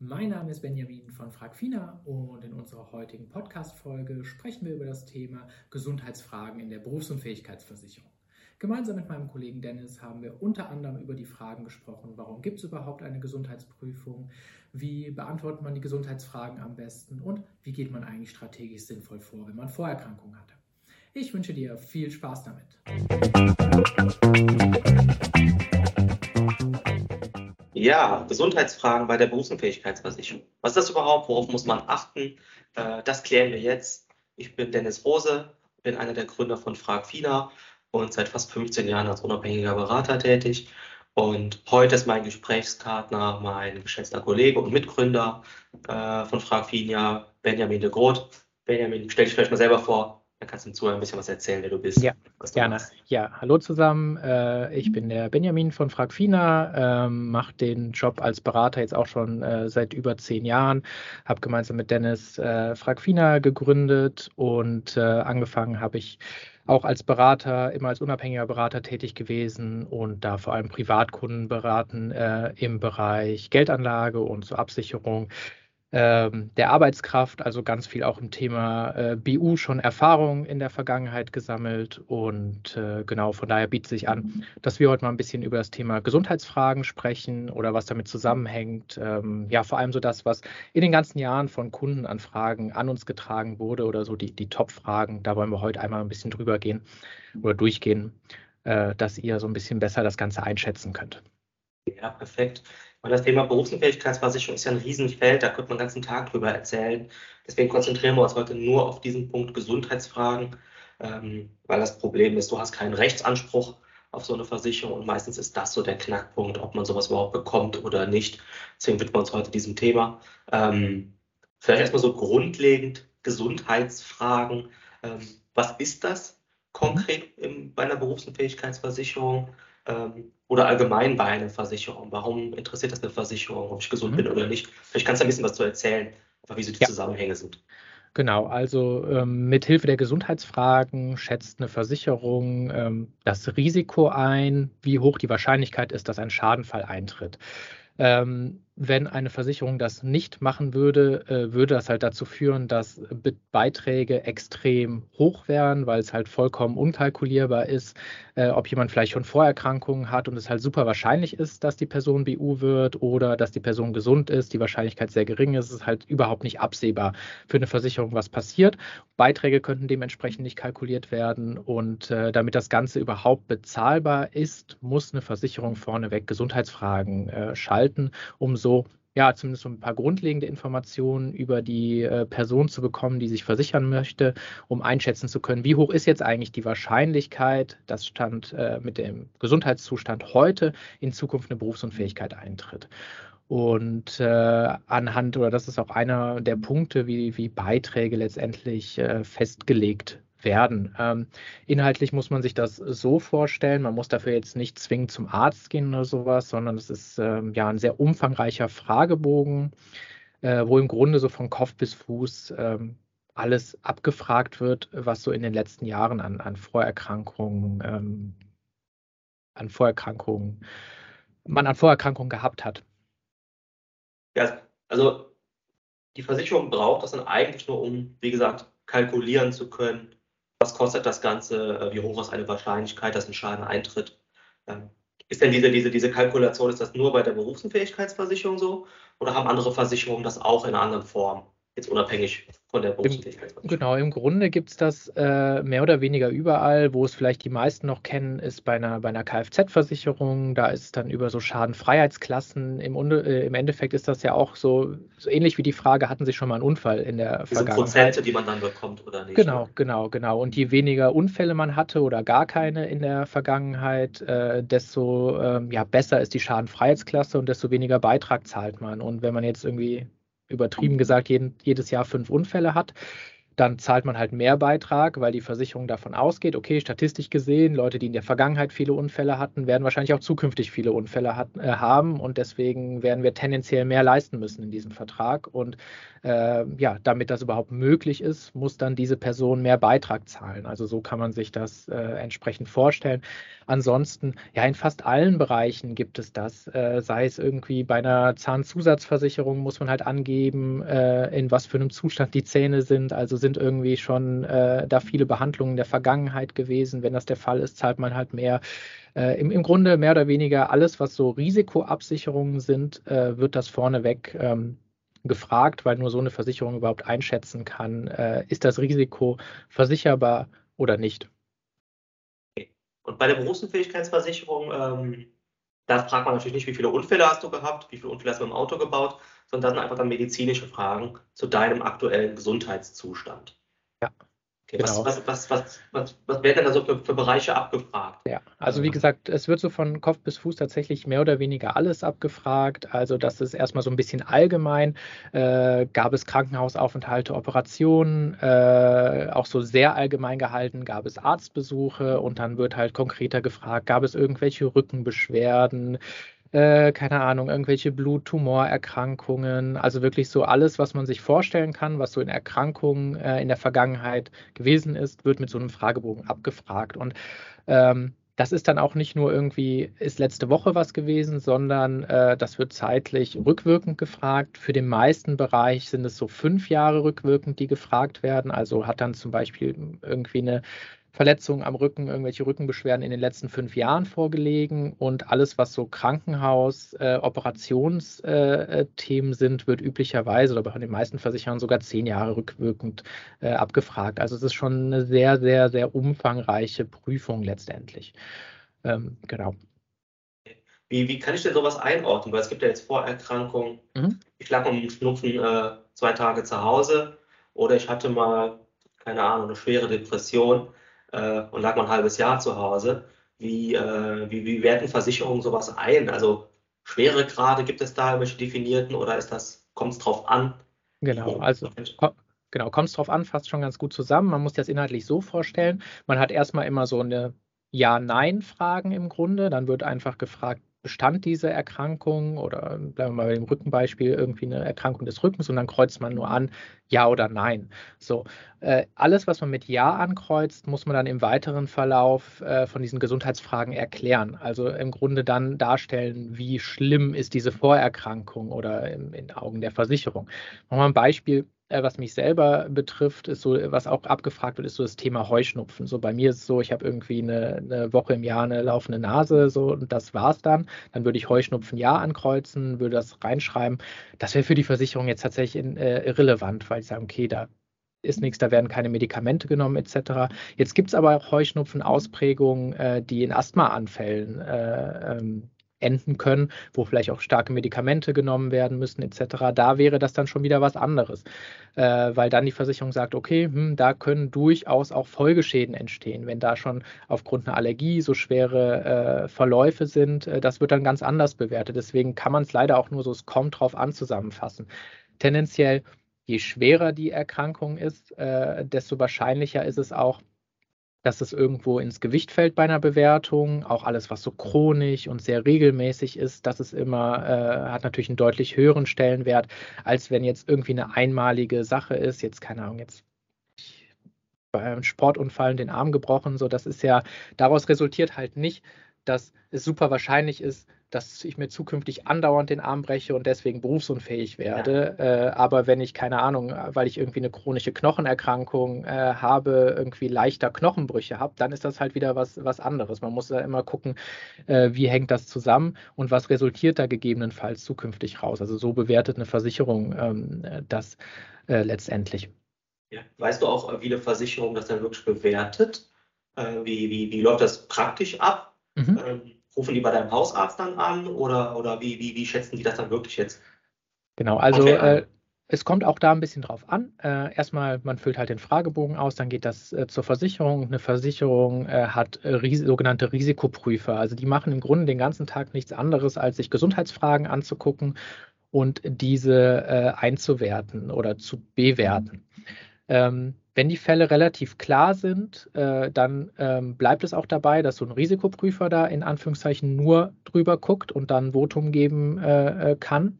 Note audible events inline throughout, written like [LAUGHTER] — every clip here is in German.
Mein Name ist Benjamin von Fragfina und in unserer heutigen Podcast-Folge sprechen wir über das Thema Gesundheitsfragen in der Berufs- und Fähigkeitsversicherung. Gemeinsam mit meinem Kollegen Dennis haben wir unter anderem über die Fragen gesprochen, warum gibt es überhaupt eine Gesundheitsprüfung, wie beantwortet man die Gesundheitsfragen am besten und wie geht man eigentlich strategisch sinnvoll vor, wenn man Vorerkrankungen hatte. Ich wünsche dir viel Spaß damit. Ja, Gesundheitsfragen bei der Berufsunfähigkeitsversicherung. Was ist das überhaupt? Worauf muss man achten? Äh, das klären wir jetzt. Ich bin Dennis Rose, bin einer der Gründer von FragFina und seit fast 15 Jahren als unabhängiger Berater tätig. Und heute ist mein Gesprächspartner mein geschätzter Kollege und Mitgründer äh, von FragFina, Benjamin de Groot. Benjamin, stell dich vielleicht mal selber vor. Dann kannst du uns ein bisschen was erzählen, wer du bist. Ja, gerne. Machst. Ja, hallo zusammen. Äh, ich bin der Benjamin von Fragfina, ähm, mache den Job als Berater jetzt auch schon äh, seit über zehn Jahren. Habe gemeinsam mit Dennis äh, Fragfina gegründet und angefangen habe ich auch als Berater, immer als unabhängiger Berater tätig gewesen und da vor allem Privatkunden beraten äh, im Bereich Geldanlage und zur Absicherung ähm, der Arbeitskraft, also ganz viel auch im Thema äh, BU schon Erfahrung in der Vergangenheit gesammelt. Und äh, genau von daher bietet sich an, dass wir heute mal ein bisschen über das Thema Gesundheitsfragen sprechen oder was damit zusammenhängt. Ähm, ja, vor allem so das, was in den ganzen Jahren von Kundenanfragen an uns getragen wurde oder so die, die Top-Fragen. Da wollen wir heute einmal ein bisschen drüber gehen oder durchgehen, äh, dass ihr so ein bisschen besser das Ganze einschätzen könnt. Ja, perfekt. Und das Thema Berufsunfähigkeitsversicherung ist ja ein Riesenfeld, da könnte man den ganzen Tag drüber erzählen. Deswegen konzentrieren wir uns heute nur auf diesen Punkt Gesundheitsfragen, ähm, weil das Problem ist, du hast keinen Rechtsanspruch auf so eine Versicherung und meistens ist das so der Knackpunkt, ob man sowas überhaupt bekommt oder nicht. Deswegen widmen wir uns heute diesem Thema. Ähm, vielleicht erstmal so grundlegend Gesundheitsfragen. Ähm, was ist das konkret im, bei einer Berufsunfähigkeitsversicherung? Ähm, oder allgemein bei einer Versicherung? Warum interessiert das eine Versicherung, ob ich gesund mhm. bin oder nicht? Vielleicht kannst du ein bisschen was zu erzählen, wie so die ja. Zusammenhänge sind. Genau, also ähm, mit Hilfe der Gesundheitsfragen schätzt eine Versicherung ähm, das Risiko ein, wie hoch die Wahrscheinlichkeit ist, dass ein Schadenfall eintritt. Ähm, wenn eine Versicherung das nicht machen würde, äh, würde das halt dazu führen, dass Beiträge extrem hoch wären, weil es halt vollkommen unkalkulierbar ist, äh, ob jemand vielleicht schon Vorerkrankungen hat und es halt super wahrscheinlich ist, dass die Person BU wird oder dass die Person gesund ist. Die Wahrscheinlichkeit sehr gering ist. Es ist halt überhaupt nicht absehbar für eine Versicherung, was passiert. Beiträge könnten dementsprechend nicht kalkuliert werden und äh, damit das Ganze überhaupt bezahlbar ist, muss eine Versicherung vorneweg Gesundheitsfragen schalten, um so so, ja, zumindest so ein paar grundlegende Informationen über die äh, Person zu bekommen, die sich versichern möchte, um einschätzen zu können, wie hoch ist jetzt eigentlich die Wahrscheinlichkeit, dass Stand äh, mit dem Gesundheitszustand heute in Zukunft eine Berufsunfähigkeit eintritt. Und äh, anhand, oder das ist auch einer der Punkte, wie, wie Beiträge letztendlich äh, festgelegt werden. Ähm, inhaltlich muss man sich das so vorstellen, man muss dafür jetzt nicht zwingend zum Arzt gehen oder sowas, sondern es ist ähm, ja ein sehr umfangreicher Fragebogen, äh, wo im Grunde so von Kopf bis Fuß ähm, alles abgefragt wird, was so in den letzten Jahren an, an Vorerkrankungen, ähm, an Vorerkrankungen, man an Vorerkrankungen gehabt hat. Ja, also die Versicherung braucht das dann eigentlich nur, um, wie gesagt, kalkulieren zu können, was kostet das Ganze, äh, wie hoch ist eine Wahrscheinlichkeit, dass ein Schaden eintritt. Ähm, ist denn diese, diese, diese Kalkulation, ist das nur bei der Berufsunfähigkeitsversicherung so oder haben andere Versicherungen das auch in einer anderen Form? Jetzt unabhängig von der Berufstätigkeit. Genau, im Grunde gibt es das äh, mehr oder weniger überall. Wo es vielleicht die meisten noch kennen, ist bei einer, bei einer Kfz-Versicherung. Da ist es dann über so Schadenfreiheitsklassen. Im, äh, Im Endeffekt ist das ja auch so, so ähnlich wie die Frage, hatten Sie schon mal einen Unfall in der Diese Vergangenheit? Prozente, die man dann bekommt oder nicht. Genau, ne? genau, genau. Und je weniger Unfälle man hatte oder gar keine in der Vergangenheit, äh, desto ähm, ja, besser ist die Schadenfreiheitsklasse und desto weniger Beitrag zahlt man. Und wenn man jetzt irgendwie übertrieben gesagt jeden, jedes Jahr fünf Unfälle hat, dann zahlt man halt mehr Beitrag, weil die Versicherung davon ausgeht, okay, statistisch gesehen, Leute, die in der Vergangenheit viele Unfälle hatten, werden wahrscheinlich auch zukünftig viele Unfälle hat, äh, haben und deswegen werden wir tendenziell mehr leisten müssen in diesem Vertrag. Und äh, ja, damit das überhaupt möglich ist, muss dann diese Person mehr Beitrag zahlen. Also so kann man sich das äh, entsprechend vorstellen. Ansonsten, ja, in fast allen Bereichen gibt es das. Äh, sei es irgendwie bei einer Zahnzusatzversicherung muss man halt angeben, äh, in was für einem Zustand die Zähne sind. Also sind irgendwie schon äh, da viele Behandlungen der Vergangenheit gewesen. Wenn das der Fall ist, zahlt man halt mehr. Äh, im, im, Grunde mehr oder weniger alles, was so Risikoabsicherungen sind, äh, wird das vorneweg ähm, gefragt, weil nur so eine Versicherung überhaupt einschätzen kann, äh, ist das Risiko versicherbar oder nicht. Und bei der Berufsunfähigkeitsversicherung, ähm, da fragt man natürlich nicht, wie viele Unfälle hast du gehabt, wie viele Unfälle hast du im Auto gebaut, sondern einfach dann medizinische Fragen zu deinem aktuellen Gesundheitszustand. Okay, genau. was, was, was, was, was, werden denn da so für, für, Bereiche abgefragt? Ja, also wie gesagt, es wird so von Kopf bis Fuß tatsächlich mehr oder weniger alles abgefragt. Also das ist erstmal so ein bisschen allgemein. Äh, gab es Krankenhausaufenthalte, Operationen, äh, auch so sehr allgemein gehalten, gab es Arztbesuche und dann wird halt konkreter gefragt, gab es irgendwelche Rückenbeschwerden, äh, keine Ahnung, irgendwelche Bluttumorerkrankungen, also wirklich so alles, was man sich vorstellen kann, was so in Erkrankungen äh, in der Vergangenheit gewesen ist, wird mit so einem Fragebogen abgefragt. Und ähm, das ist dann auch nicht nur irgendwie, ist letzte Woche was gewesen, sondern äh, das wird zeitlich rückwirkend gefragt. Für den meisten Bereich sind es so fünf Jahre rückwirkend, die gefragt werden. Also hat dann zum Beispiel irgendwie eine Verletzungen am Rücken, irgendwelche Rückenbeschwerden in den letzten fünf Jahren vorgelegen und alles, was so Krankenhaus, äh, Operationsthemen äh, sind, wird üblicherweise oder bei den meisten Versicherern sogar zehn Jahre rückwirkend äh, abgefragt. Also es ist schon eine sehr, sehr, sehr umfangreiche Prüfung letztendlich. Ähm, genau. Wie, wie kann ich denn sowas einordnen? Weil es gibt ja jetzt Vorerkrankungen. Mhm. Ich lag mit dem Schnupfen äh, zwei Tage zu Hause oder ich hatte mal, keine Ahnung, eine schwere Depression äh, und lag mal ein halbes Jahr zu Hause. Wie, äh, wie, wie werten Versicherungen sowas ein? Also schwere Grade gibt es da irgendwelche definierten oder ist das, kommt es drauf an? Genau, also genau, kommt es drauf an, fasst schon ganz gut zusammen. Man muss das inhaltlich so vorstellen. Man hat erstmal immer so eine Ja-Nein-Fragen im Grunde. Dann wird einfach gefragt, bestand diese Erkrankung oder bleiben wir mal bei dem Rückenbeispiel irgendwie eine Erkrankung des Rückens und dann kreuzt man nur an Ja oder Nein. So äh, alles, was man mit Ja ankreuzt, muss man dann im weiteren Verlauf äh, von diesen Gesundheitsfragen erklären. Also im Grunde dann darstellen, wie schlimm ist diese Vorerkrankung oder in, in Augen der Versicherung. Machen wir ein Beispiel was mich selber betrifft, ist so, was auch abgefragt wird, ist so das Thema Heuschnupfen. So bei mir ist es so, ich habe irgendwie eine, eine, Woche im Jahr eine laufende Nase, so und das war's dann. Dann würde ich Heuschnupfen ja ankreuzen, würde das reinschreiben. Das wäre für die Versicherung jetzt tatsächlich in, äh, irrelevant, weil ich sage, okay, da ist nichts, da werden keine Medikamente genommen etc. Jetzt gibt es aber auch Heuschnupfen-Ausprägungen, äh, die in Asthmaanfällen äh, ähm, enden können, wo vielleicht auch starke Medikamente genommen werden müssen etc. Da wäre das dann schon wieder was anderes, äh, weil dann die Versicherung sagt, okay, hm, da können durchaus auch Folgeschäden entstehen, wenn da schon aufgrund einer Allergie so schwere äh, Verläufe sind. Äh, das wird dann ganz anders bewertet. Deswegen kann man es leider auch nur so, es kommt drauf an, zusammenfassen. Tendenziell, je schwerer die Erkrankung ist, äh, desto wahrscheinlicher ist es auch, dass es irgendwo ins Gewicht fällt bei einer Bewertung. Auch alles, was so chronisch und sehr regelmäßig ist, das ist immer, äh, hat natürlich einen deutlich höheren Stellenwert, als wenn jetzt irgendwie eine einmalige Sache ist. Jetzt, keine Ahnung, jetzt beim Sportunfall den Arm gebrochen. So, das ist ja, daraus resultiert halt nicht, dass es super wahrscheinlich ist, dass ich mir zukünftig andauernd den Arm breche und deswegen berufsunfähig werde. Ja. Äh, aber wenn ich, keine Ahnung, weil ich irgendwie eine chronische Knochenerkrankung äh, habe, irgendwie leichter Knochenbrüche habe, dann ist das halt wieder was, was anderes. Man muss da immer gucken, äh, wie hängt das zusammen und was resultiert da gegebenenfalls zukünftig raus. Also so bewertet eine Versicherung ähm, das äh, letztendlich. Ja. Weißt du auch, wie eine Versicherung das dann wirklich bewertet? Äh, wie, wie, wie läuft das praktisch ab? Mhm. Ähm, rufen die bei deinem Hausarzt dann an oder, oder wie, wie, wie schätzen die das dann wirklich jetzt? Genau, also äh, es kommt auch da ein bisschen drauf an. Äh, erstmal, man füllt halt den Fragebogen aus, dann geht das äh, zur Versicherung. Eine Versicherung äh, hat äh, ris sogenannte Risikoprüfer. Also die machen im Grunde den ganzen Tag nichts anderes, als sich Gesundheitsfragen anzugucken und diese äh, einzuwerten oder zu bewerten. Ähm, wenn die Fälle relativ klar sind, äh, dann ähm, bleibt es auch dabei, dass so ein Risikoprüfer da in Anführungszeichen nur drüber guckt und dann Votum geben äh, äh kann.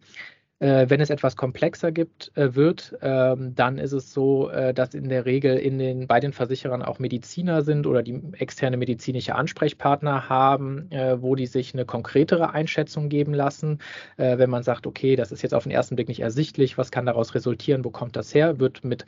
Äh, wenn es etwas komplexer gibt, äh, wird, ähm, dann ist es so, äh, dass in der Regel in den, bei den Versicherern auch Mediziner sind oder die externe medizinische Ansprechpartner haben, wo die sich eine konkretere Einschätzung geben lassen. Wenn man sagt, okay, das ist jetzt auf den ersten Blick nicht ersichtlich, was kann daraus resultieren, wo kommt das her, wird mit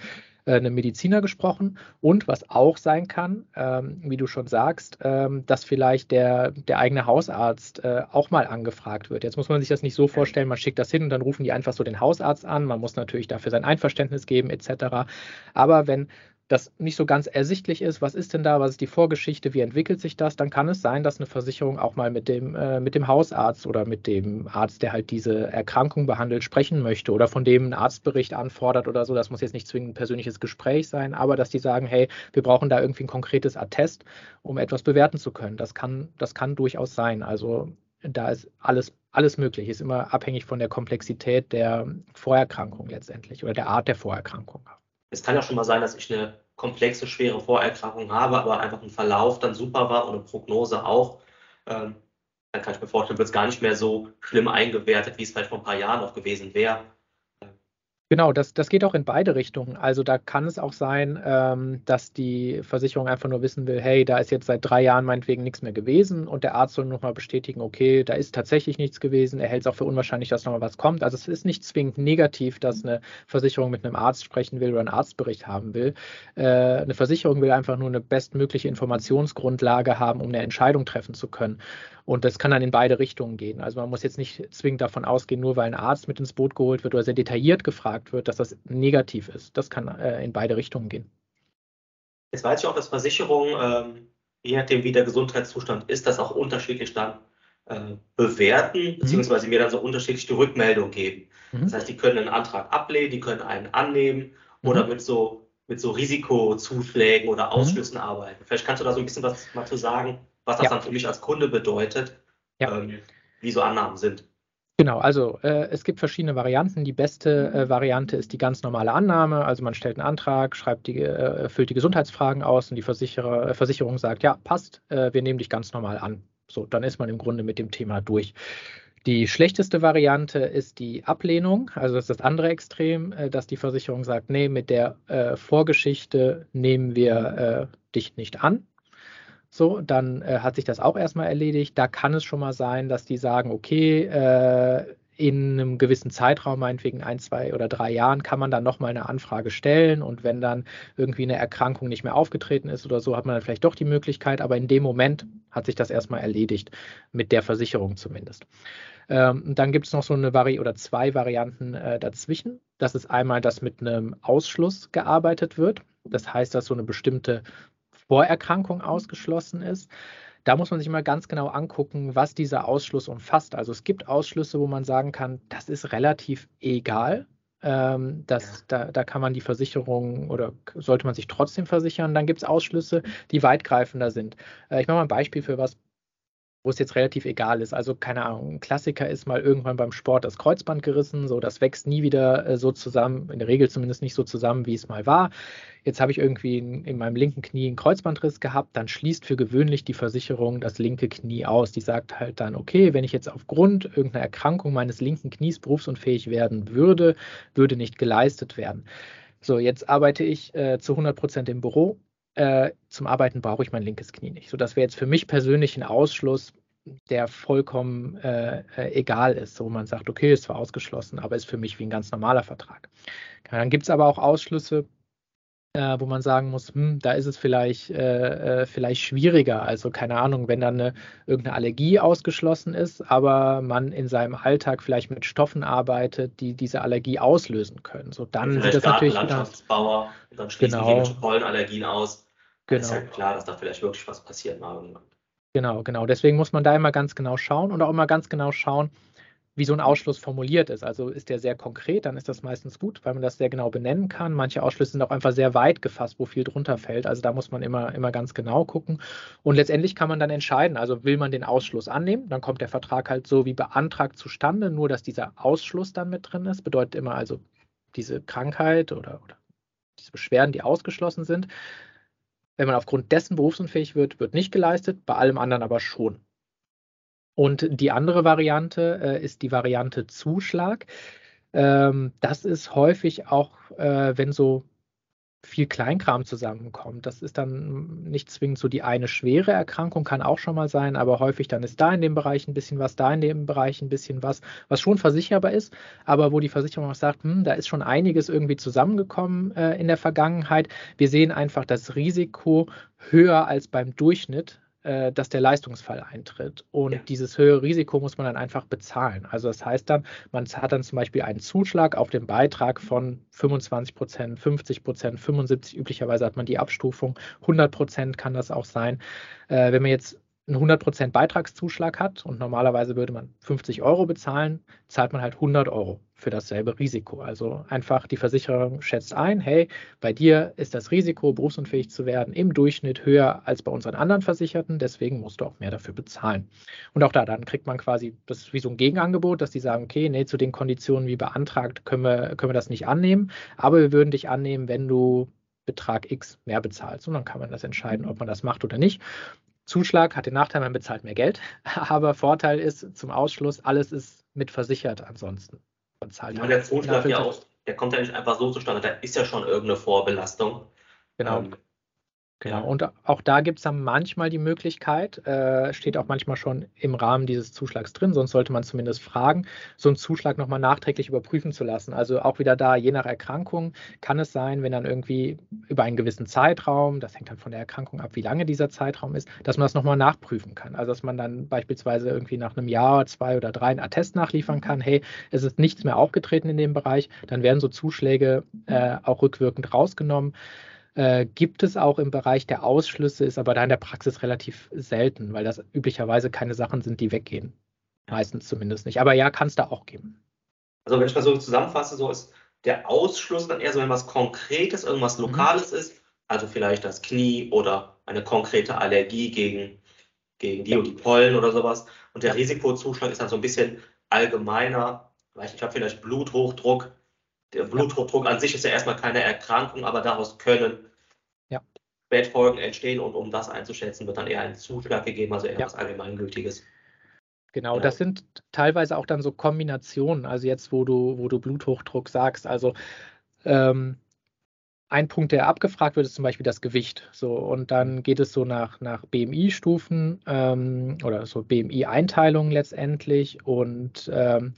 einem Mediziner gesprochen und was auch sein kann, ähm, wie du schon sagst, ähm, dass vielleicht der, der eigene Hausarzt äh, auch mal angefragt wird. Jetzt muss man sich das nicht so vorstellen, man schickt das hin und dann rufen die einfach so den Hausarzt an, man muss natürlich dafür sein Einverständnis geben etc. Aber wenn das nicht so ganz ersichtlich ist, was ist denn da, was ist die Vorgeschichte, wie entwickelt sich das, dann kann es sein, dass eine Versicherung auch mal mit dem, äh, mit dem Hausarzt oder mit dem Arzt, der halt diese Erkrankung behandelt, sprechen möchte oder von dem einen Arztbericht anfordert oder so. Das muss jetzt nicht zwingend ein persönliches Gespräch sein, aber dass die sagen, hey, wir brauchen da irgendwie ein konkretes Attest, um etwas bewerten zu können. Das kann, das kann durchaus sein. Also da ist alles, alles möglich, ist immer abhängig von der Komplexität der Vorerkrankung letztendlich oder der Art der Vorerkrankung. Es kann ja schon mal sein, dass ich eine komplexe, schwere Vorerkrankung habe, aber einfach ein Verlauf dann super war und eine Prognose auch. Ähm, dann kann ich mir vorstellen, wird es gar nicht mehr so schlimm eingewertet, wie es vielleicht vor ein paar Jahren noch gewesen wäre. Genau, das, das geht auch in beide Richtungen. Also da kann es auch sein, ähm, dass die Versicherung einfach nur wissen will, hey, da ist jetzt seit drei Jahren meinetwegen nichts mehr gewesen und der Arzt soll nochmal bestätigen, okay, da ist tatsächlich nichts gewesen, er hält es auch für unwahrscheinlich, dass nochmal was kommt. Also es ist nicht zwingend negativ, dass eine Versicherung mit einem Arzt sprechen will oder einen Arztbericht haben will. Äh, eine Versicherung will einfach nur eine bestmögliche Informationsgrundlage haben, um eine Entscheidung treffen zu können. Und das kann dann in beide Richtungen gehen. Also man muss jetzt nicht zwingend davon ausgehen, nur weil ein Arzt mit ins Boot geholt wird oder sehr detailliert gefragt wird, dass das negativ ist. Das kann äh, in beide Richtungen gehen. Jetzt weiß ich auch, dass Versicherungen, ähm, je nachdem wie der Gesundheitszustand ist, das auch unterschiedlich dann äh, bewerten, mhm. beziehungsweise mir dann so unterschiedlich die Rückmeldung geben. Mhm. Das heißt, die können einen Antrag ablehnen, die können einen annehmen mhm. oder mit so mit so Risikozuschlägen oder mhm. Ausschlüssen arbeiten. Vielleicht kannst du da so ein bisschen was mal zu sagen, was das ja. dann für mich als Kunde bedeutet, ja. ähm, wie so Annahmen sind. Genau, also äh, es gibt verschiedene Varianten. Die beste äh, Variante ist die ganz normale Annahme. Also man stellt einen Antrag, schreibt die, äh, füllt die Gesundheitsfragen aus und die Versicherer, äh, Versicherung sagt, ja, passt, äh, wir nehmen dich ganz normal an. So, dann ist man im Grunde mit dem Thema durch. Die schlechteste Variante ist die Ablehnung, also das ist das andere Extrem, äh, dass die Versicherung sagt, nee, mit der Vorgeschichte nehmen wir dich nicht an. So, dann äh, hat sich das auch erstmal erledigt. Da kann es schon mal sein, dass die sagen, okay, äh, in einem gewissen Zeitraum, meinetwegen ein, zwei oder drei Jahren, kann man dann nochmal eine Anfrage stellen. Und wenn dann irgendwie eine Erkrankung nicht mehr aufgetreten ist oder so, hat man dann vielleicht doch die Möglichkeit. Aber in dem Moment hat sich das erstmal erledigt, mit der Versicherung zumindest. Ähm, dann gibt es noch so eine Vari oder zwei Varianten äh, dazwischen. Das ist einmal, dass mit einem Ausschluss gearbeitet wird. Das heißt, dass so eine bestimmte Vorerkrankung ausgeschlossen ist. Da muss man sich mal ganz genau angucken, was dieser Ausschluss umfasst. Also es gibt Ausschlüsse, wo man sagen kann, das ist relativ egal. Ähm, das, da, da kann man die Versicherung oder sollte man sich trotzdem versichern. Dann gibt es Ausschlüsse, die weitgreifender sind. Äh, ich mache mal ein Beispiel für was, wo es jetzt relativ egal ist. Also keine Ahnung, ein Klassiker ist mal irgendwann beim Sport das Kreuzband gerissen, so das wächst nie wieder äh, so zusammen, in der Regel zumindest nicht so zusammen, wie es mal war. Jetzt habe ich irgendwie in, in, meinem linken Knie einen Kreuzbandriss gehabt, dann schließt für gewöhnlich die Versicherung das linke Knie aus. Die sagt halt dann, okay, wenn ich jetzt aufgrund irgendeiner Erkrankung meines linken Knies berufsunfähig werden würde, würde nicht geleistet werden. So, jetzt arbeite ich äh, zu 100 Prozent im Büro äh, zum Arbeiten brauche ich mein linkes Knie nicht. So, das wäre jetzt für mich persönlich ein Ausschluss, der vollkommen äh, äh, egal ist, wo man sagt, okay, ist zwar ausgeschlossen, aber ist für mich wie ein ganz normaler Vertrag. Dann gibt es aber auch Ausschlüsse, äh, wo man sagen muss, hm, da ist es vielleicht, äh, äh, vielleicht schwieriger. Also keine Ahnung, wenn dann eine, irgendeine Allergie ausgeschlossen ist, aber man in seinem Alltag vielleicht mit Stoffen arbeitet, die diese Allergie auslösen können. So dann vielleicht sieht das natürlich Landschaftsbauer und dann schließen genau. die Pollenallergien aus. Genau. Ist ja klar, dass da vielleicht wirklich was passiert mal irgendwann. Genau, genau. Deswegen muss man da immer ganz genau schauen und auch immer ganz genau schauen, wie so ein Ausschluss formuliert ist. Also ist der sehr konkret, dann ist das meistens gut, weil man das sehr genau benennen kann. Manche Ausschlüsse sind auch einfach sehr weit gefasst, wo viel drunter fällt. Also da muss man immer, immer ganz genau gucken. Und letztendlich kann man dann entscheiden, also will man den Ausschluss annehmen, dann kommt der Vertrag halt so wie beantragt zustande, nur dass dieser Ausschluss dann mit drin ist. Bedeutet immer also diese Krankheit oder, oder diese Beschwerden, die ausgeschlossen sind. Wenn man aufgrund dessen berufsunfähig wird, wird nicht geleistet, bei allem anderen aber schon. Und die andere Variante äh, ist die Variante Zuschlag. Ähm, das ist häufig auch, äh, wenn so viel Kleinkram zusammenkommt. Das ist dann nicht zwingend so die eine schwere Erkrankung, kann auch schon mal sein, aber häufig dann ist da in dem Bereich ein bisschen was, da in dem Bereich ein bisschen was, was schon versicherbar ist, aber wo die Versicherung auch sagt, hm, da ist schon einiges irgendwie zusammengekommen äh, in der Vergangenheit. Wir sehen einfach das Risiko höher als beim Durchschnitt äh, dass der Leistungsfall eintritt. Und ja. dieses höhere Risiko muss man dann einfach bezahlen. Also das heißt dann, man hat dann zum Beispiel einen Zuschlag auf den Beitrag von 25 Prozent, 50 Prozent, 75, üblicherweise hat man die Abstufung, 100 Prozent kann das auch sein. Äh, wenn man jetzt einen 100% Beitragszuschlag hat und normalerweise würde man 50 Euro bezahlen, zahlt man halt 100 Euro für dasselbe Risiko. Also einfach die Versicherung schätzt ein, hey, bei dir ist das Risiko, berufsunfähig zu werden, im Durchschnitt höher als bei unseren anderen Versicherten, deswegen musst du auch mehr dafür bezahlen. Und auch da, dann kriegt man quasi, das ist wie so ein Gegenangebot, dass die sagen, okay, nee, zu den Konditionen wie beantragt können wir, können wir das nicht annehmen, aber wir würden dich annehmen, wenn du Betrag X mehr bezahlst. Und dann kann man das entscheiden, ob man das macht oder nicht. Zuschlag hat den Nachteil, man bezahlt mehr Geld, [LAUGHS] aber Vorteil ist zum Ausschluss, alles ist mit versichert ansonsten. Man zahlt ja, der Zuschlag ja auch, der kommt ja nicht einfach so zustande, da ist ja schon irgendeine Vorbelastung. Genau. Ähm, Genau, und auch da gibt es dann manchmal die Möglichkeit, äh, steht auch manchmal schon im Rahmen dieses Zuschlags drin, sonst sollte man zumindest fragen, so einen Zuschlag nochmal nachträglich überprüfen zu lassen. Also auch wieder da, je nach Erkrankung kann es sein, wenn dann irgendwie über einen gewissen Zeitraum, das hängt dann von der Erkrankung ab, wie lange dieser Zeitraum ist, dass man das nochmal nachprüfen kann. Also dass man dann beispielsweise irgendwie nach einem Jahr, zwei oder drei einen Attest nachliefern kann, hey, es ist nichts mehr aufgetreten in dem Bereich, dann werden so Zuschläge äh, auch rückwirkend rausgenommen. Äh, gibt es auch im Bereich der Ausschlüsse, ist aber da in der Praxis relativ selten, weil das üblicherweise keine Sachen sind, die weggehen. Meistens zumindest nicht. Aber ja, kann es da auch geben. Also wenn ich mal so zusammenfasse, so ist der Ausschluss dann eher so, wenn was Konkretes, irgendwas mhm. Lokales mhm. ist, also vielleicht das Knie oder eine konkrete Allergie gegen, gegen die ja. und die Pollen oder sowas. Und der Risikozuschlag ist dann so ein bisschen allgemeiner, weil ich habe vielleicht Bluthochdruck, der Bluthochdruck an sich ist ja erstmal keine Erkrankung, aber daraus können ja. Spätfolgen entstehen und um das einzuschätzen, wird dann eher ein Zuschlag gegeben, also eher ja. was Allgemeingültiges. Genau, ja. das sind teilweise auch dann so Kombinationen, also jetzt, wo du, wo du Bluthochdruck sagst, also ähm, ein Punkt, der abgefragt wird, ist zum Beispiel das Gewicht. So, und dann geht es so nach, nach BMI-Stufen ähm, oder so BMI-Einteilungen letztendlich. Und ähm,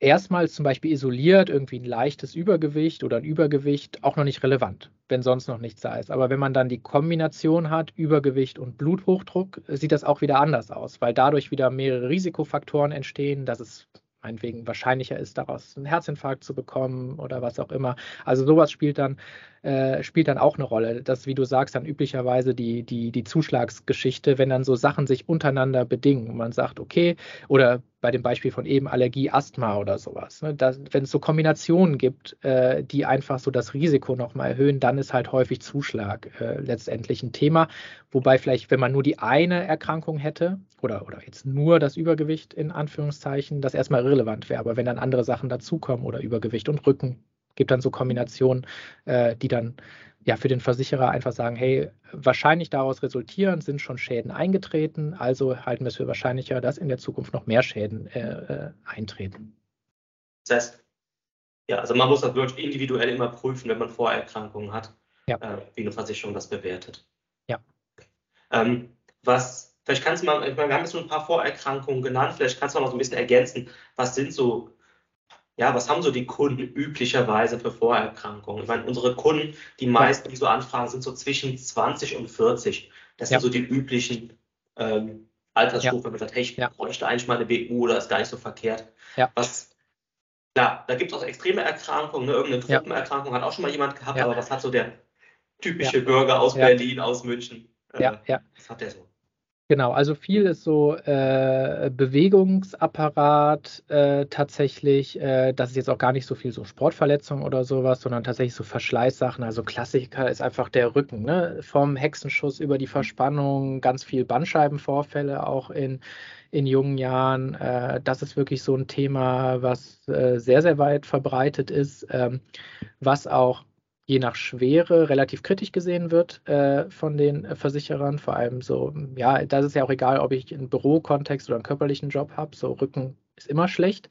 erstmal zum Beispiel isoliert irgendwie ein leichtes Übergewicht oder ein Übergewicht auch noch nicht relevant, wenn sonst noch nichts da ist. Aber wenn man dann die Kombination hat, Übergewicht und Bluthochdruck, sieht das auch wieder anders aus, weil dadurch wieder mehrere Risikofaktoren entstehen, dass es meinetwegen wahrscheinlicher ist, daraus einen Herzinfarkt zu bekommen oder was auch immer. Also sowas spielt dann, äh, spielt dann auch eine Rolle. Das, wie du sagst, dann üblicherweise die, die, die Zuschlagsgeschichte, wenn dann so Sachen sich untereinander bedingen und man sagt, okay, oder bei dem Beispiel von eben Allergie, Asthma oder sowas. Ne? Das, wenn es so Kombinationen gibt, äh, die einfach so das Risiko nochmal erhöhen, dann ist halt häufig Zuschlag äh, letztendlich ein Thema. Wobei vielleicht, wenn man nur die eine Erkrankung hätte oder, oder jetzt nur das Übergewicht in Anführungszeichen, das erstmal irrelevant wäre. Aber wenn dann andere Sachen dazukommen oder Übergewicht und Rücken, gibt dann so Kombinationen, äh, die dann ja für den Versicherer einfach sagen, hey, wahrscheinlich daraus resultierend sind schon Schäden eingetreten, also halten wir es für wahrscheinlicher, dass in der Zukunft noch mehr Schäden äh, äh, eintreten. Das heißt, ja, also man muss das wirklich individuell immer prüfen, wenn man Vorerkrankungen hat, ja. äh, wie eine Versicherung das bewertet. Ja. Ähm, was, vielleicht kannst du mal, ich meine, wir haben jetzt nur ein paar Vorerkrankungen genannt, vielleicht kannst du noch mal so ein bisschen ergänzen, was sind so ja, was haben so die Kunden üblicherweise für Vorerkrankungen? Ich meine, unsere Kunden, die meisten, die so anfragen, sind so zwischen 20 und 40. Das ja. sind so die üblichen ähm, Altersstufen, ja. wenn man sagt, hey, ich ja. bräuchte eigentlich mal eine BU oder ist gar nicht so verkehrt. Ja. Was, klar, da gibt es auch extreme Erkrankungen, ne? irgendeine Gruppenerkrankung hat auch schon mal jemand gehabt, aber was hat so der typische Bürger aus Berlin, aus München? Äh, ja, ja. Was hat der so? Genau, also viel ist so äh, Bewegungsapparat äh, tatsächlich. Äh, das ist jetzt auch gar nicht so viel so Sportverletzung oder sowas, sondern tatsächlich so Verschleißsachen. Also Klassiker ist einfach der Rücken, ne? Vom Hexenschuss über die Verspannung, ganz viel Bandscheibenvorfälle auch in, in jungen Jahren. Äh, das ist wirklich so ein Thema, was äh, sehr, sehr weit verbreitet ist, ähm, was auch je nach Schwere relativ kritisch gesehen wird äh, von den Versicherern. Vor allem so, ja, da ist ja auch egal, ob ich einen Bürokontext oder einen körperlichen Job habe. So Rücken ist immer schlecht.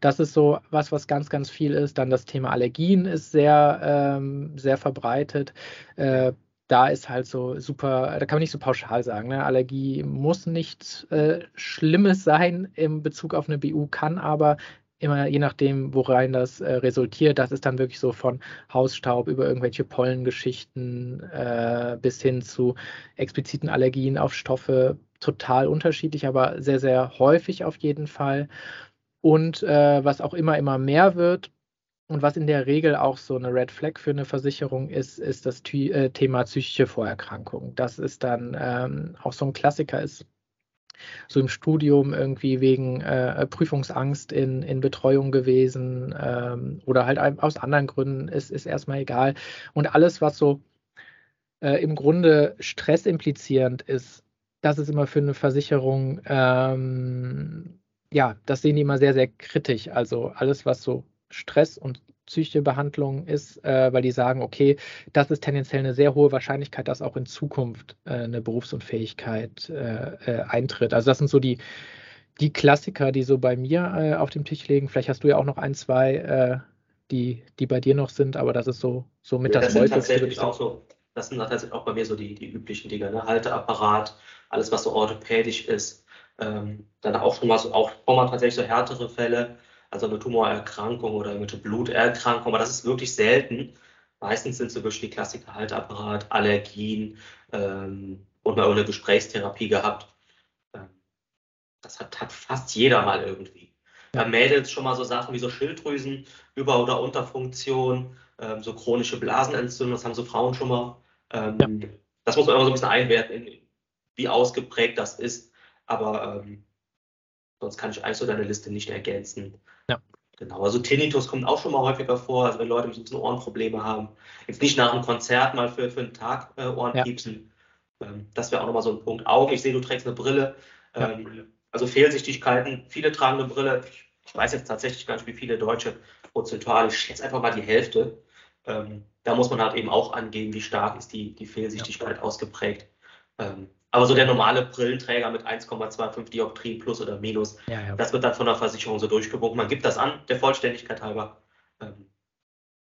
Das ist so was, was ganz, ganz viel ist. Dann das Thema Allergien ist sehr, ähm, sehr verbreitet. Äh, da ist halt so super, da kann man nicht so pauschal sagen. Ne? Allergie muss nichts äh, Schlimmes sein im Bezug auf eine BU, kann aber immer je nachdem, worein das äh, resultiert, das ist dann wirklich so von Hausstaub über irgendwelche Pollengeschichten äh, bis hin zu expliziten Allergien auf Stoffe total unterschiedlich, aber sehr, sehr häufig auf jeden Fall. Und äh, was auch immer, immer mehr wird, und was in der Regel auch so eine Red Flag für eine Versicherung ist, ist das äh, Thema psychische Vorerkrankung. Das ist dann ähm, auch so ein Klassiker, ist so im Studium irgendwie wegen äh, Prüfungsangst in, in Betreuung gewesen ähm, oder halt aus anderen Gründen, ist, ist erstmal egal. Und alles, was so äh, im Grunde stressimplizierend ist, das ist immer für eine Versicherung, ähm, ja, das sehen die immer sehr, sehr kritisch. Also alles, was so Stress und Psychebehandlung ist, äh, weil die sagen, okay, das ist tendenziell eine sehr hohe Wahrscheinlichkeit, dass auch in Zukunft äh, eine Berufsunfähigkeit äh, äh eintritt. Also das sind so die, die Klassiker, die so bei mir äh, auf dem Tisch liegen. Vielleicht hast du ja auch noch ein, zwei, äh, die, die bei dir noch sind, aber das ist so, so mit ja, das, das sind tatsächlich auch so. Das sind tatsächlich auch bei mir so die, die üblichen Dinge, ne? Halteapparat, alles was so orthopädisch ist. Ähm, dann auch schon mal so, auch schon mal tatsächlich so härtere Fälle also eine Tumorerkrankung oder irgendwelche Bluterkrankung, aber das ist wirklich selten. Meistens sind es wirklich die Klassiker Haltapparat, Allergien ähm, und mal eine Gesprächstherapie gehabt. Ähm, das hat, hat, fast jeder mal irgendwie. Bei Mädels schon mal so Sachen wie so Schilddrüsen, Über- oder Unterfunktion, ähm, so chronische Blasenentzündung, das haben so Frauen schon mal. Ähm, ja. Das muss man immer so ein bisschen einwerten, wie ausgeprägt das ist. Aber ähm, sonst kann ich eigentlich so deine Liste nicht ergänzen. Genau, also Tinnitus kommt auch schon mal häufiger vor, also wenn Leute ein bisschen Ohrenprobleme haben. Jetzt nicht nach einem Konzert mal für, für einen Tag äh, Ohrenpiepsen. Ja. Ähm, das wäre auch nochmal so ein Punkt. Augen, ich sehe, du trägst eine Brille. Ähm, ja. Also Fehlsichtigkeiten, viele tragen eine Brille. Ich, ich, weiß jetzt tatsächlich gar nicht, wie viele Deutsche prozentual. Ich schätze einfach mal die Hälfte. Ähm, da muss man halt eben auch angeben, wie stark ist die, die Fehlsichtigkeit ja. ausgeprägt. Aber so der normale Brillenträger mit 1,25 Dioptrien plus oder minus, ja, ja. das wird dann von der Versicherung so durchgewunken. Man gibt das an, der Vollständigkeit halber. Ähm,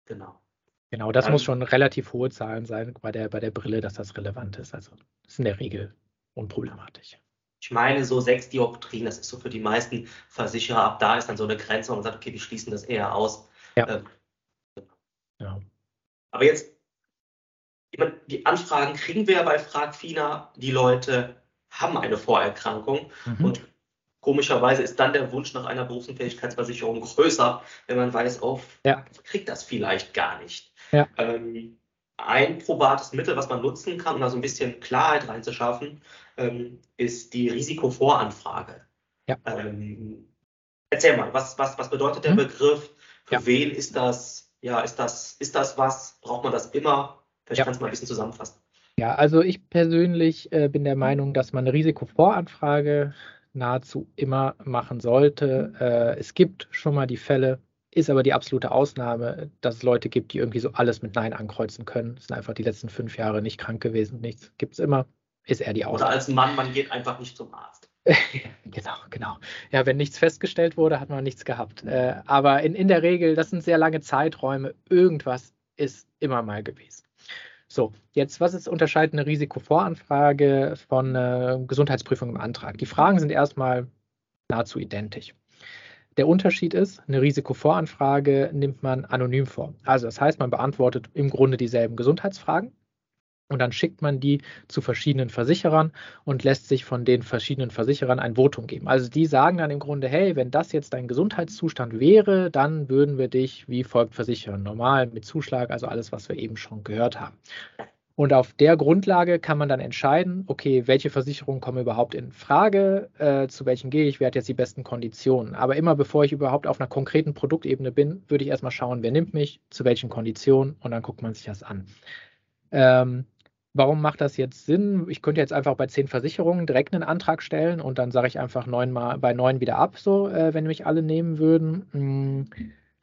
genau. Genau, das ähm, muss schon relativ hohe Zahlen sein bei der, bei der Brille, dass das relevant ist. Also das ist in der Regel unproblematisch. Ich meine, so 6 Dioptrien, das ist so für die meisten Versicherer, ab da ist dann so eine Grenze, wo man sagt, okay, wir schließen das eher aus. Ja. Ähm, ja. Aber jetzt die Anfragen kriegen wir ja bei Fragfina. Die Leute haben eine Vorerkrankung mhm. und komischerweise ist dann der Wunsch nach einer Berufsunfähigkeitsversicherung größer, wenn man weiß, oh, ja. kriegt das vielleicht gar nicht. Ja. Ähm, ein probates Mittel, was man nutzen kann, um da so ein bisschen Klarheit reinzuschaffen, ähm, ist die Risikovoranfrage. Ja. Ähm, erzähl mal, was, was, was bedeutet der mhm. Begriff? Für wen ist das? Ja, ist das, ist das was? Braucht man das immer? Vielleicht ja. kannst du mal ein bisschen zusammenfassen. Ja, also ich persönlich äh, bin der Meinung, dass man eine Risikovoranfrage nahezu immer machen sollte. Äh, es gibt schon mal die Fälle, ist aber die absolute Ausnahme, dass es Leute gibt, die irgendwie so alles mit Nein ankreuzen können. Sind einfach die letzten fünf Jahre nicht krank gewesen, nichts. Gibt es immer, ist eher die Ausnahme. Oder als Mann, man geht einfach nicht zum Arzt. [LAUGHS] genau, genau. Ja, wenn nichts festgestellt wurde, hat man nichts gehabt. Äh, aber in, in der Regel, das sind sehr lange Zeiträume, irgendwas ist immer mal gewesen. So, jetzt, was ist unterscheidet eine Risikovoranfrage von äh, Gesundheitsprüfung im Antrag? Die Fragen sind erstmal nahezu identisch. Der Unterschied ist, eine Risikovoranfrage nimmt man anonym vor. Also das heißt, man beantwortet im Grunde dieselben Gesundheitsfragen, und dann schickt man die zu verschiedenen Versicherern und lässt sich von den verschiedenen Versicherern ein Votum geben. Also die sagen dann im Grunde, hey, wenn das jetzt dein Gesundheitszustand wäre, dann würden wir dich wie folgt versichern. Normal mit Zuschlag, also alles, was wir eben schon gehört haben. Und auf der Grundlage kann man dann entscheiden, okay, welche Versicherungen kommen überhaupt in Frage, äh, zu welchen gehe ich, wer hat jetzt die besten Konditionen. Aber immer bevor ich überhaupt auf einer konkreten Produktebene bin, würde ich erstmal schauen, wer nimmt mich, zu welchen Konditionen und dann guckt man sich das an. Ähm, Warum macht das jetzt Sinn? Ich könnte jetzt einfach bei zehn Versicherungen direkt einen Antrag stellen und dann sage ich einfach neunmal bei neun wieder ab, so äh, wenn mich alle nehmen würden. Hm,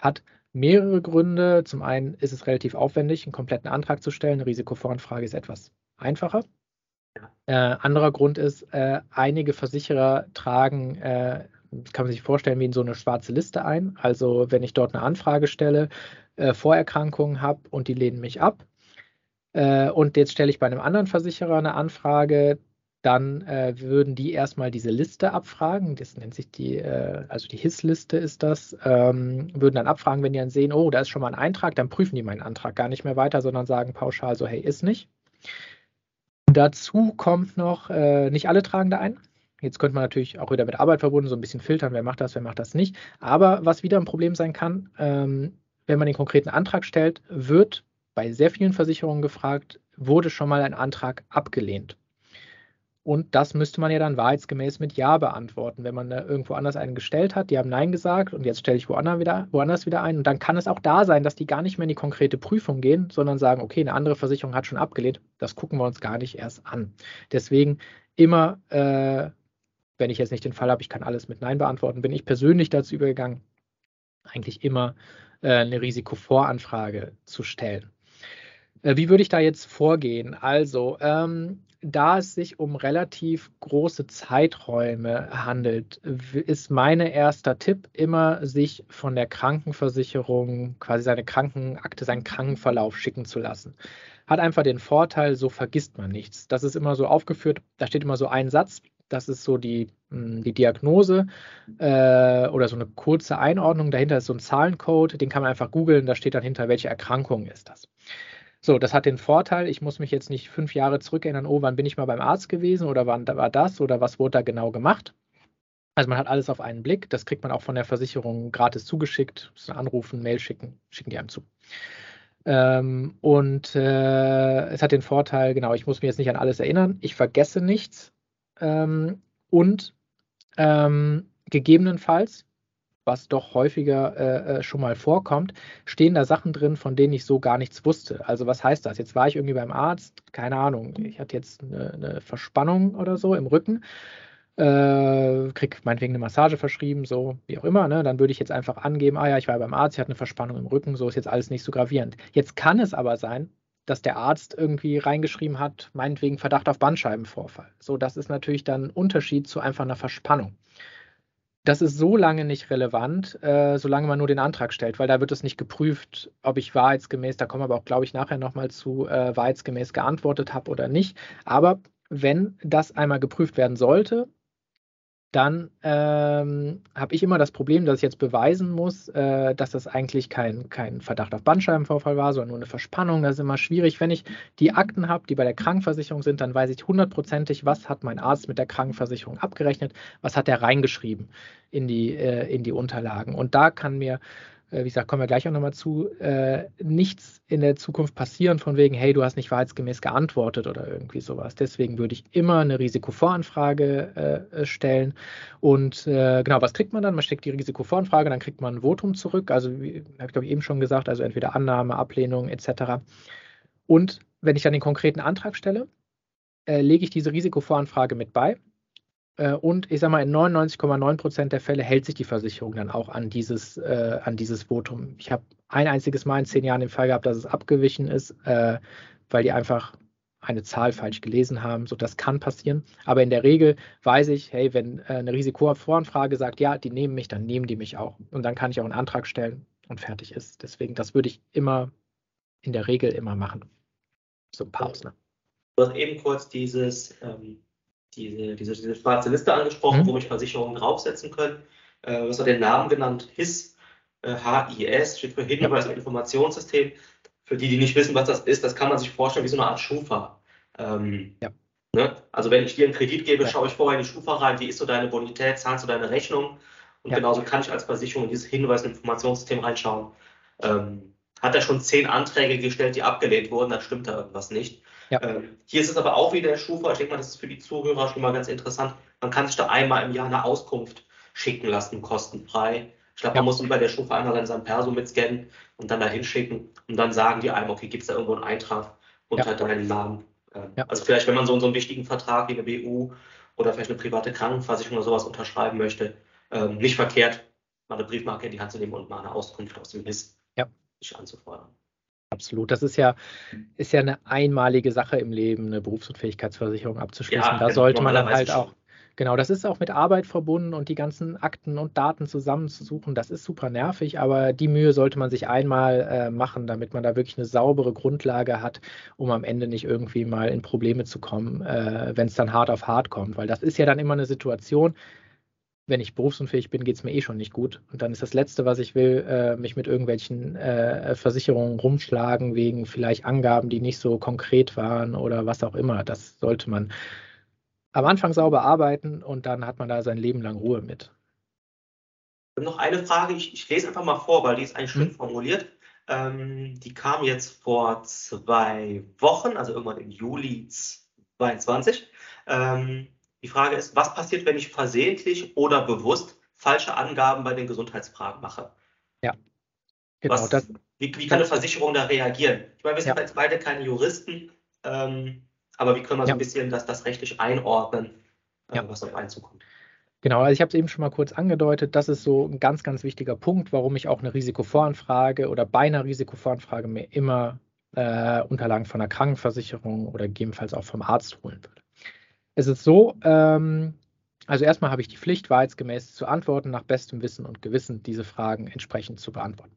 hat mehrere Gründe. Zum einen ist es relativ aufwendig, einen kompletten Antrag zu stellen. Eine Risikovoranfrage ist etwas einfacher. Äh, anderer Grund ist, äh, einige Versicherer tragen, äh, kann man sich vorstellen, wie in so eine schwarze Liste ein. Also wenn ich dort eine Anfrage stelle, äh, Vorerkrankungen habe und die lehnen mich ab. Äh, und jetzt stelle ich bei einem anderen Versicherer eine Anfrage, dann äh, würden die erstmal diese Liste abfragen. Das nennt sich die, äh, also die HIS-Liste ist das. Ähm, würden dann abfragen, wenn die dann sehen, oh, da ist schon mal ein Eintrag, dann prüfen die meinen Antrag gar nicht mehr weiter, sondern sagen pauschal so, hey, ist nicht. Dazu kommt noch, äh, nicht alle tragen da ein. Jetzt könnte man natürlich auch wieder mit Arbeit verbunden so ein bisschen filtern, wer macht das, wer macht das nicht. Aber was wieder ein Problem sein kann, ähm, wenn man den konkreten Antrag stellt, wird bei sehr vielen Versicherungen gefragt, wurde schon mal ein Antrag abgelehnt? Und das müsste man ja dann wahrheitsgemäß mit Ja beantworten. Wenn man da irgendwo anders einen gestellt hat, die haben Nein gesagt und jetzt stelle ich woanders wieder, woanders wieder ein. Und dann kann es auch da sein, dass die gar nicht mehr in die konkrete Prüfung gehen, sondern sagen, okay, eine andere Versicherung hat schon abgelehnt. Das gucken wir uns gar nicht erst an. Deswegen immer, äh, wenn ich jetzt nicht den Fall habe, ich kann alles mit Nein beantworten, bin ich persönlich dazu übergegangen, eigentlich immer äh, eine Risikovoranfrage zu stellen. Äh, wie würde ich da jetzt vorgehen? Also, ähm, da es sich um relativ große Zeiträume handelt, ist mein erster Tipp immer, sich von der Krankenversicherung quasi seine Krankenakte, seinen Krankenverlauf schicken zu lassen. Hat einfach den Vorteil, so vergisst man nichts. Das ist immer so aufgeführt, da steht immer so ein Satz, das ist so die, hm, die Diagnose äh, oder so eine kurze Einordnung. Dahinter ist so ein Zahlencode, den kann man einfach googeln, da steht dann hinter, welche Erkrankung ist das. So, das hat den Vorteil, ich muss mich jetzt nicht fünf Jahre zurückerinnern, oh, wann bin ich mal beim Arzt gewesen oder wann war das oder was wurde da genau gemacht. Also man hat alles auf einen Blick, das kriegt man auch von der Versicherung gratis zugeschickt, anrufen, Mail schicken, schicken die einem zu. Ähm, und äh, es hat den Vorteil, genau, ich muss mich jetzt nicht an alles erinnern, ich vergesse nichts ähm, und ähm, gegebenenfalls was doch häufiger äh, äh, schon mal vorkommt, stehen da Sachen drin, von denen ich so gar nichts wusste. Also was heißt das? Jetzt war ich irgendwie beim Arzt, keine Ahnung, ich hatte jetzt eine, eine Verspannung oder so im Rücken, äh, krieg meinetwegen eine Massage verschrieben, so wie auch immer, ne? dann würde ich jetzt einfach angeben, ah ja, ich war beim Arzt, ich hatte eine Verspannung im Rücken, so ist jetzt alles nicht so gravierend. Jetzt kann es aber sein, dass der Arzt irgendwie reingeschrieben hat, meinetwegen Verdacht auf Bandscheibenvorfall. So, das ist natürlich dann ein Unterschied zu einfach einer Verspannung das ist so lange nicht relevant, äh, solange man nur den Antrag stellt, weil da wird es nicht geprüft, ob ich wahrheitsgemäß, da kommen wir aber auch, glaube ich, nachher nochmal zu, äh, wahrheitsgemäß geantwortet habe oder nicht. Aber wenn das einmal geprüft werden sollte, dann ähm, habe ich immer das Problem, dass ich jetzt beweisen muss, äh, dass das eigentlich kein, kein Verdacht auf Bandscheibenvorfall war, sondern nur eine Verspannung. Das ist immer schwierig. Wenn ich die Akten habe, die bei der Krankenversicherung sind, dann weiß ich hundertprozentig, was hat mein Arzt mit der Krankenversicherung abgerechnet, was hat er reingeschrieben in die, äh, in die Unterlagen. Und da kann mir äh, wie gesagt, kommen wir gleich auch nochmal zu, äh, nichts in der Zukunft passieren von wegen, hey, du hast nicht wahrheitsgemäß geantwortet oder irgendwie sowas. Deswegen würde ich immer eine Risikovoranfrage äh, stellen. Und äh, genau, was kriegt man dann? Man steckt die Risikovoranfrage, dann kriegt man ein Votum zurück. Also, habe ich glaube ich eben schon gesagt, also entweder Annahme, Ablehnung etc. Und wenn ich dann den konkreten Antrag stelle, äh, lege ich diese Risikovoranfrage mit bei äh, und ich sage mal, in 99,9 Prozent der Fälle hält sich die Versicherung dann auch an dieses, äh, an dieses Votum. Ich habe ein einziges Mal in zehn Jahren den Fall gehabt, dass es abgewichen ist, äh, weil die einfach eine Zahl falsch gelesen haben. So, das kann passieren. Aber in der Regel weiß ich, hey, wenn äh, eine Risikovoranfrage sagt, ja, die nehmen mich, dann nehmen die mich auch. Und dann kann ich auch einen Antrag stellen und fertig ist. Deswegen, das würde ich immer, in der Regel immer machen. So ein paar Ausnahmen. Du hast eben kurz dieses ähm diese, diese, diese schwarze Liste angesprochen, mhm. wo mich Versicherungen draufsetzen können. Äh, was hat den Namen genannt? HIS, äh, HIS, steht für Hinweis- und Informationssystem. Für die, die nicht wissen, was das ist, das kann man sich vorstellen wie so eine Art Schufa. Ähm, ja. ne? Also wenn ich dir einen Kredit gebe, ja. schaue ich vorher in die Schufa rein, wie ist so deine Bonität, zahlst du deine Rechnung? Und ja. genauso kann ich als Versicherung in dieses Hinweis- und Informationssystem reinschauen. Ähm, hat er schon zehn Anträge gestellt, die abgelehnt wurden, dann stimmt da irgendwas nicht. Ja. Ähm, hier ist es aber auch wieder der Schufa. Ich denke mal, das ist für die Zuhörer schon mal ganz interessant. Man kann sich da einmal im Jahr eine Auskunft schicken lassen, kostenfrei. Ich glaube, ja. man muss über der Schufa einmal sein Perso mitscannen und dann da hinschicken und dann sagen die einem, okay, gibt es da irgendwo einen Eintrag unter ja. deinem Namen. Ähm, ja. Also vielleicht, wenn man so, so einen wichtigen Vertrag wie eine BU oder vielleicht eine private Krankenversicherung oder sowas unterschreiben möchte, ähm, nicht verkehrt, mal eine Briefmarke in die Hand zu nehmen und mal eine Auskunft aus dem HIS ja. sich anzufordern. Absolut. Das ist ja, ist ja eine einmalige Sache im Leben, eine Berufsunfähigkeitsversicherung abzuschließen. Ja, da sollte man dann halt auch Genau, das ist auch mit Arbeit verbunden und die ganzen Akten und Daten zusammenzusuchen. Das ist super nervig, aber die Mühe sollte man sich einmal äh, machen, damit man da wirklich eine saubere Grundlage hat, um am Ende nicht irgendwie mal in Probleme zu kommen, äh, wenn es dann hart auf hart kommt. Weil das ist ja dann immer eine Situation, wenn ich berufsunfähig bin, geht es mir eh schon nicht gut. Und dann ist das Letzte, was ich will, äh, mich mit irgendwelchen äh, Versicherungen rumschlagen, wegen vielleicht Angaben, die nicht so konkret waren oder was auch immer. Das sollte man am Anfang sauber arbeiten und dann hat man da sein Leben lang Ruhe mit. Noch eine Frage, ich, ich lese einfach mal vor, weil die ist eigentlich schön hm. formuliert. Ähm, die kam jetzt vor zwei Wochen, also irgendwann im Juli 2022. Ähm, die Frage ist, was passiert, wenn ich versehentlich oder bewusst falsche Angaben bei den Gesundheitsfragen mache? Ja, genau. Was, das, wie, wie, kann eine Versicherung da reagieren? Ich meine, wir sind ja. jetzt beide keine Juristen. Ähm, aber wie können wir so ein bisschen das, das rechtlich einordnen, äh, ja. was auf einen zukommt? Genau, also ich habe es eben schon mal kurz angedeutet. Das ist so ein ganz, ganz wichtiger Punkt, warum ich auch eine Risikovoranfrage oder bei einer Risikovoranfrage mir immer äh, Unterlagen von der Krankenversicherung oder gegebenenfalls auch vom Arzt holen würde. Es ist so, ähm, also erstmal habe ich die Pflicht, wahrheitsgemäß zu antworten, nach bestem Wissen und Gewissen diese Fragen entsprechend zu beantworten.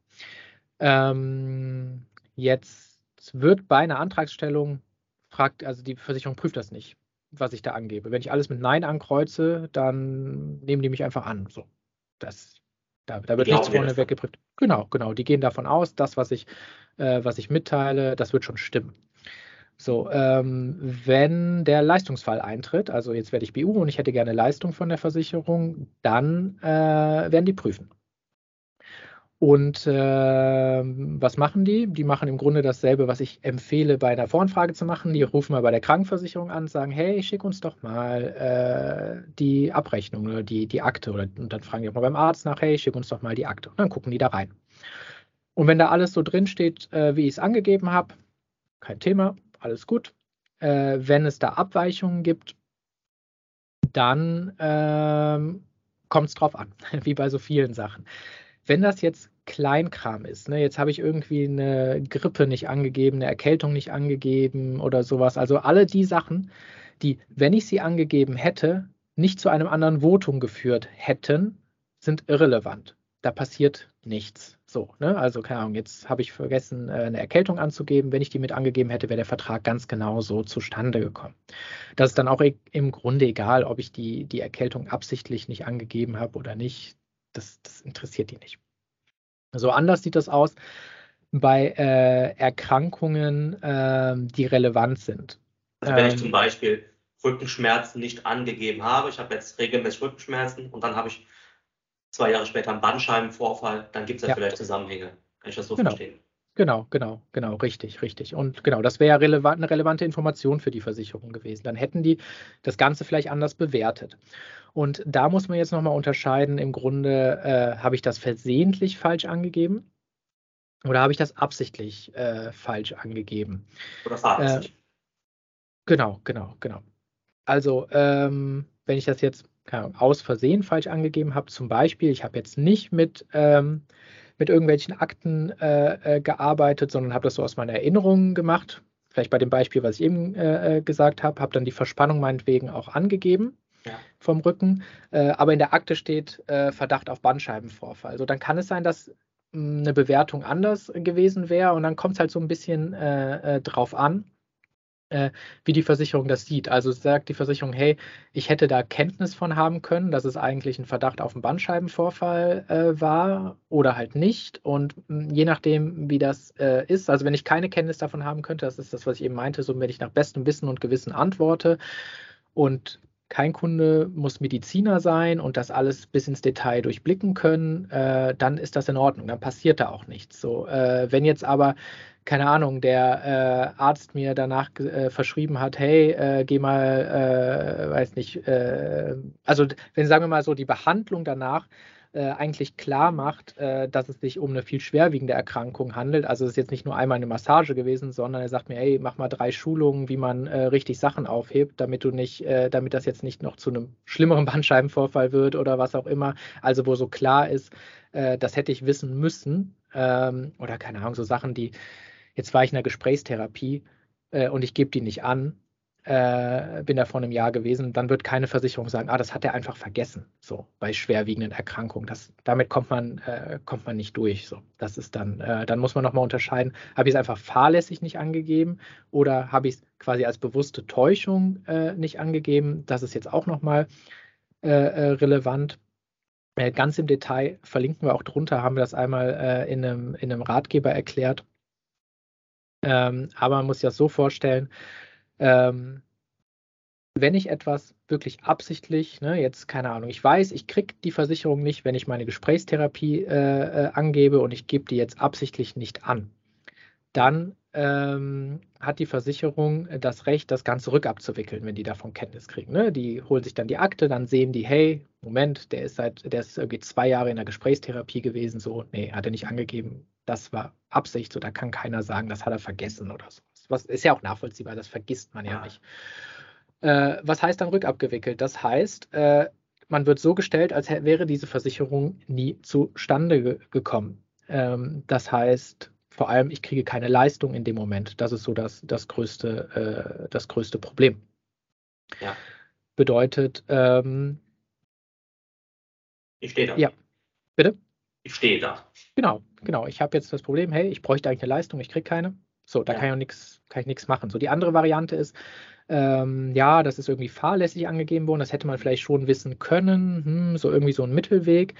Ähm, jetzt wird bei einer Antragstellung fragt, also die Versicherung prüft das nicht, was ich da angebe. Wenn ich alles mit Nein ankreuze, dann nehmen die mich einfach an. So, das, da, da wird nichts vorne weggeprüft. Genau, genau. Die gehen davon aus, das, was ich, äh, was ich mitteile, das wird schon stimmen. So, ähm, wenn der Leistungsfall eintritt, also jetzt werde ich BU und ich hätte gerne Leistung von der Versicherung, dann äh, werden die prüfen. Und äh, was machen die? Die machen im Grunde dasselbe, was ich empfehle, bei einer Voranfrage zu machen. Die rufen mal bei der Krankenversicherung an, sagen, hey, schick uns doch mal äh, die Abrechnung oder die, die Akte. Oder, und dann fragen die auch mal beim Arzt nach, hey, schick uns doch mal die Akte. Und dann gucken die da rein. Und wenn da alles so drin steht, äh, wie ich es angegeben habe, kein Thema, alles gut. Äh, wenn es da Abweichungen gibt, dann ähm, kommt es drauf an, [LAUGHS] wie bei so vielen Sachen. Wenn das jetzt Kleinkram ist, ne, jetzt habe ich irgendwie eine Grippe nicht angegeben, eine Erkältung nicht angegeben oder sowas, also alle die Sachen, die, wenn ich sie angegeben hätte, nicht zu einem anderen Votum geführt hätten, sind irrelevant. Da passiert nichts. So, ne? Also, keine Ahnung, jetzt habe ich vergessen, äh, eine Erkältung anzugeben. Wenn ich die mit angegeben hätte, wäre der Vertrag ganz genau so zustande gekommen. Das ist dann auch im Grunde egal, ob ich die, die Erkältung absichtlich nicht angegeben habe oder nicht das, das interessiert die nicht. So anders sieht das aus bei äh, Erkrankungen, äh, die relevant sind. Also wenn ähm, ich zum Beispiel Rückenschmerzen nicht angegeben habe, ich habe jetzt regelmäßig Rückenschmerzen und dann habe ich zwei Jahre später einen Bandscheibenvorfall, dann gibt es ja, ja, vielleicht Zusammenhänge. Kann ich das so genau. verstehen? Genau, genau, genau, richtig, richtig. Und genau, das wäre relevant, eine relevante Information für die Versicherung gewesen. Dann hätten die das Ganze vielleicht anders bewertet. Und da muss man jetzt nochmal unterscheiden, im Grunde äh, habe ich das versehentlich falsch angegeben oder habe ich das absichtlich äh, falsch angegeben? Oder fahrlässig. Äh, genau, genau, genau. Also, ähm, wenn ich das jetzt aus Versehen falsch angegeben habe, zum Beispiel, ich habe jetzt nicht mit ähm, mit irgendwelchen Akten äh, äh, gearbeitet, sondern habe das so aus meiner Erinnerung gemacht. Vielleicht bei dem Beispiel, was ich eben äh, äh gesagt habe, habe dann die Verspannung meinetwegen auch angegeben ja. vom Rücken. Äh, aber in der Akte steht Verdacht auf Bandscheibenvorfall. Also dann kann es sein, dass mh, eine Bewertung anders gewesen wäre und dann kommt es halt so ein bisschen drauf an äh, wie die Versicherung das sieht. Also sagt die Versicherung, hey, ich hätte da Kenntnis von haben können, dass es eigentlich ein Verdacht auf einen Bandscheibenvorfall äh, war oder halt nicht. Und mh, hm, je nachdem, wie das äh, ist, also wenn ich keine Kenntnis davon haben könnte, das ist das, was ich eben meinte, so wenn ich nach bestem Wissen und Gewissen antworte und kein Kunde muss Mediziner sein und das alles bis ins Detail durchblicken können, äh, dann ist das in Ordnung, dann passiert da auch nichts. So, äh, wenn jetzt aber keine Ahnung, der äh, Arzt mir danach äh, verschrieben hat, hey, äh, geh mal, äh, weiß nicht, äh, also wenn sagen wir mal so, die Behandlung danach äh, eigentlich klar macht, dass es sich um eine viel schwerwiegende Erkrankung handelt. Also es ist jetzt nicht nur einmal eine Massage gewesen, sondern er sagt mir, hey, mach mal drei Schulungen, wie man richtig Sachen aufhebt, damit du nicht, damit das jetzt nicht noch zu einem schlimmeren [LAUGHS] Bandscheibenvorfall wird oder was auch immer. Also wo so klar ist, das hätte ich wissen müssen, ähm, oder keine Ahnung, so Sachen, die, jetzt war ich in der Gesprächstherapie äh, und ich gebe die nicht an, äh, bin da vor einem Jahr gewesen, dann wird keine Versicherung sagen, ah, das hat er einfach vergessen, so bei schwerwiegenden Erkrankungen. Das, damit kommt man, äh, kommt man nicht durch. So. Das ist dann, äh, dann muss man nochmal unterscheiden, habe ich es einfach fahrlässig nicht angegeben oder habe ich es quasi als bewusste Täuschung äh, nicht angegeben. Das ist jetzt auch nochmal äh, äh, relevant. ganz im Detail verlinken wir auch drunter, haben wir das einmal in, einem, in einem Ratgeber erklärt. Ähm, aber man muss sich das so vorstellen, ähm, wenn ich etwas wirklich absichtlich, ne, jetzt keine Ahnung, ich weiß, ich kriege die Versicherung nicht, wenn ich meine Gesprächstherapie äh, äh, angebe und ich gebe die jetzt absichtlich nicht an, dann ähm, hat die Versicherung das Recht, das Ganze rückabzuwickeln, wenn die davon Kenntnis kriegen. Ne? Die holen sich dann die Akte, dann sehen die, hey, Moment, der ist seit, der ist irgendwie zwei Jahre in der Gesprächstherapie gewesen, so, nee, hat er nicht angegeben, das war Absicht, so da kann keiner sagen, das hat er vergessen oder so. Was ist ja auch nachvollziehbar, das vergisst man ja, ja nicht. Äh, was heißt dann rückabgewickelt? Das heißt, äh, man wird so gestellt, als wäre diese Versicherung nie zustande ge gekommen. Ähm, das heißt, vor allem, ich kriege keine Leistung in dem Moment. Das ist so das, das, größte, äh, das größte Problem. Ja. Bedeutet, ähm, ich stehe da. Ja. Bitte? Ich stehe da. Genau, genau. Ich habe jetzt das Problem, hey, ich bräuchte eigentlich eine Leistung, ich kriege keine. So, da ja. kann ich auch nichts, kann ich nichts machen. So, die andere Variante ist, ähm, ja, das ist irgendwie fahrlässig angegeben worden, das hätte man vielleicht schon wissen können, hm, so irgendwie so ein Mittelweg.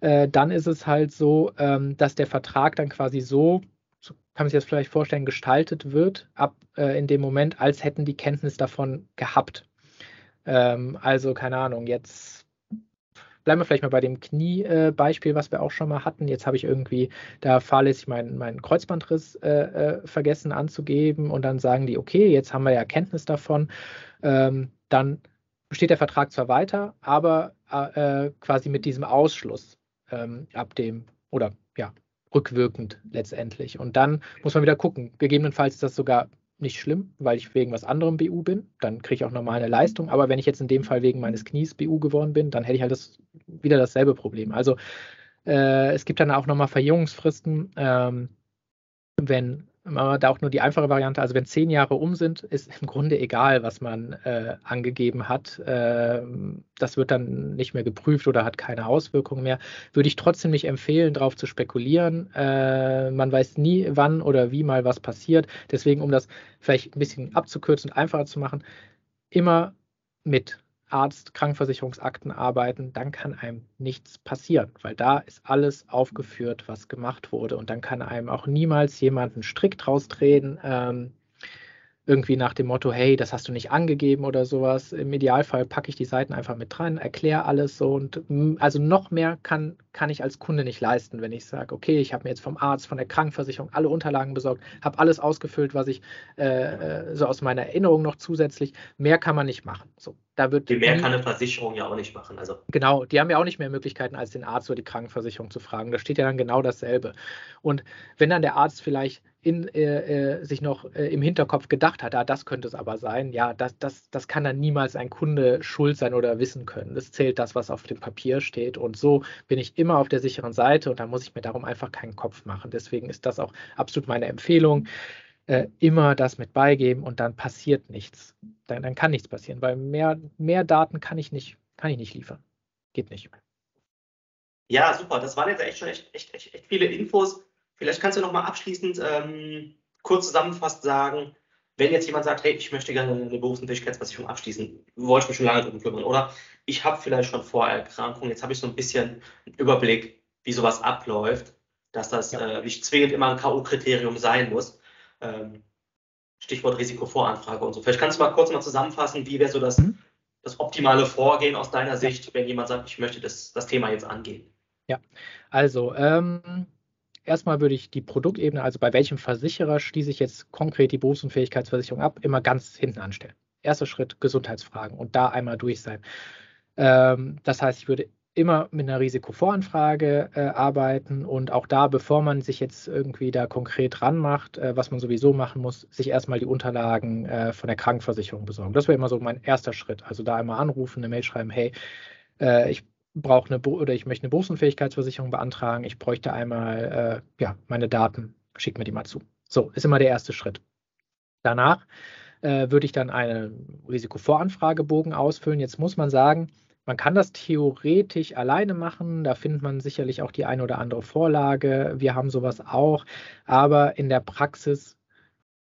Äh, dann ist es halt so, ähm, dass der Vertrag dann quasi so, so kann man sich das vielleicht vorstellen, gestaltet wird, ab äh, in dem Moment, als hätten die Kenntnis davon gehabt. Ähm, also, keine Ahnung, jetzt bleiben wir vielleicht mal bei dem Kniebeispiel, äh, was wir auch schon mal hatten. Jetzt habe ich irgendwie da fahrlässig meinen, meinen Kreuzbandriss äh, äh, vergessen anzugeben und dann sagen die, okay, jetzt haben wir ja Kenntnis davon. Ähm, dann besteht der Vertrag zwar weiter, aber äh, quasi mit diesem Ausschluss ähm, ab dem oder ja, rückwirkend letztendlich. Und dann muss man wieder gucken. Gegebenenfalls ist das sogar nicht schlimm, weil ich wegen was anderem BU bin. Dann kriege ich auch normal eine Leistung. Aber wenn ich jetzt in dem Fall wegen meines Knies BU geworden bin, dann hätte ich halt das, wieder dasselbe Problem. Also äh, es gibt dann auch nochmal Verjüngungsfristen. Ähm, wenn da auch nur die einfache Variante, also wenn zehn Jahre um sind, ist im Grunde egal, was man äh, angegeben hat. Äh, das wird dann nicht mehr geprüft oder hat keine Auswirkungen mehr. Würde ich trotzdem nicht empfehlen, darauf zu spekulieren. Äh, man weiß nie, wann oder wie mal was passiert. Deswegen, um das vielleicht ein bisschen abzukürzen und einfacher zu machen, immer mit Arzt, Krankenversicherungsakten arbeiten, dann kann einem nichts passieren, weil da ist alles aufgeführt, was gemacht wurde. Und dann kann einem auch niemals jemand einen Strick draus drehen, ähm, irgendwie nach dem Motto, hey, das hast du nicht angegeben oder sowas. Im Idealfall packe ich die Seiten einfach mit dran, erkläre alles so und also noch mehr kann, kann ich als Kunde nicht leisten, wenn ich sage, okay, ich habe mir jetzt vom Arzt, von der Krankenversicherung alle Unterlagen besorgt, habe alles ausgefüllt, was ich äh, äh, so aus meiner Erinnerung noch zusätzlich. Mehr kann man nicht machen. So, da wird die mehr kann eine Versicherung ja auch nicht machen. Also. Genau, die haben ja auch nicht mehr Möglichkeiten, als den Arzt oder die Krankenversicherung zu fragen. Da steht ja dann genau dasselbe. Und wenn dann der Arzt vielleicht in, äh, äh, sich noch äh, im Hinterkopf gedacht hat, ah, das könnte es aber sein, ja, das, das, das kann dann niemals ein Kunde schuld sein oder wissen können. Es zählt das, was auf dem Papier steht. Und so bin ich immer auf der sicheren Seite und da muss ich mir darum einfach keinen Kopf machen. Deswegen ist das auch absolut meine Empfehlung. Äh, immer das mit beigeben und dann passiert nichts. Dann, dann kann nichts passieren, weil mehr, mehr Daten kann ich nicht, kann ich nicht liefern. Geht nicht. Ja, super. Das waren jetzt echt schon echt, echt, echt, echt viele Infos. Vielleicht kannst du noch mal abschließend ähm, kurz zusammenfassend sagen, wenn jetzt jemand sagt, hey, ich möchte gerne eine Berufsunfähigkeitsversicherung abschließen, wollte ich mich schon lange drum kümmern, oder ich habe vielleicht schon Vorerkrankungen, jetzt habe ich so ein bisschen einen Überblick, wie sowas abläuft, dass das ja. äh, nicht zwingend immer ein K.O.-Kriterium sein muss. Ähm, Stichwort Risikovoranfrage und so. Vielleicht kannst du mal kurz mal zusammenfassen, wie wäre so das, mhm. das optimale Vorgehen aus deiner Sicht, wenn jemand sagt, ich möchte das, das Thema jetzt angehen. Ja, also ähm, erstmal würde ich die Produktebene, also bei welchem Versicherer schließe ich jetzt konkret die Berufsunfähigkeitsversicherung ab, immer ganz hinten anstellen. Erster Schritt, Gesundheitsfragen und da einmal durch sein. Ähm, das heißt, ich würde immer mit einer Risikovoranfrage äh, arbeiten und auch da, bevor man sich jetzt irgendwie da konkret ranmacht, äh, was man sowieso machen muss, sich erstmal die Unterlagen äh, von der Krankenversicherung besorgen. Das wäre immer so mein erster Schritt. Also da einmal anrufen, eine Mail schreiben, hey, äh, ich brauche eine oder ich möchte eine Berufsunfähigkeitsversicherung beantragen, ich bräuchte einmal äh, ja, meine Daten, schick mir die mal zu. So, ist immer der erste Schritt. Danach äh, würde ich dann einen Risikovoranfragebogen ausfüllen. Jetzt muss man sagen, man kann das theoretisch alleine machen, da findet man sicherlich auch die eine oder andere Vorlage. Wir haben sowas auch, aber in der Praxis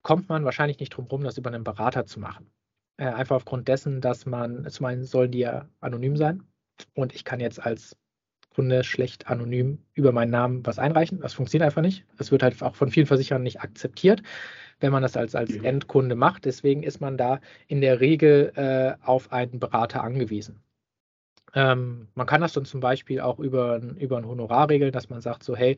kommt man wahrscheinlich nicht drum herum, das über einen Berater zu machen. Äh, einfach aufgrund dessen, dass man, zum einen sollen die ja anonym sein und ich kann jetzt als Kunde schlecht anonym über meinen Namen was einreichen. Das funktioniert einfach nicht. Das wird halt auch von vielen Versicherern nicht akzeptiert, wenn man das als, als Endkunde macht. Deswegen ist man da in der Regel äh, auf einen Berater angewiesen. Ähm, man kann das dann zum Beispiel auch über, über ein Honorar regeln, dass man sagt, so, hey,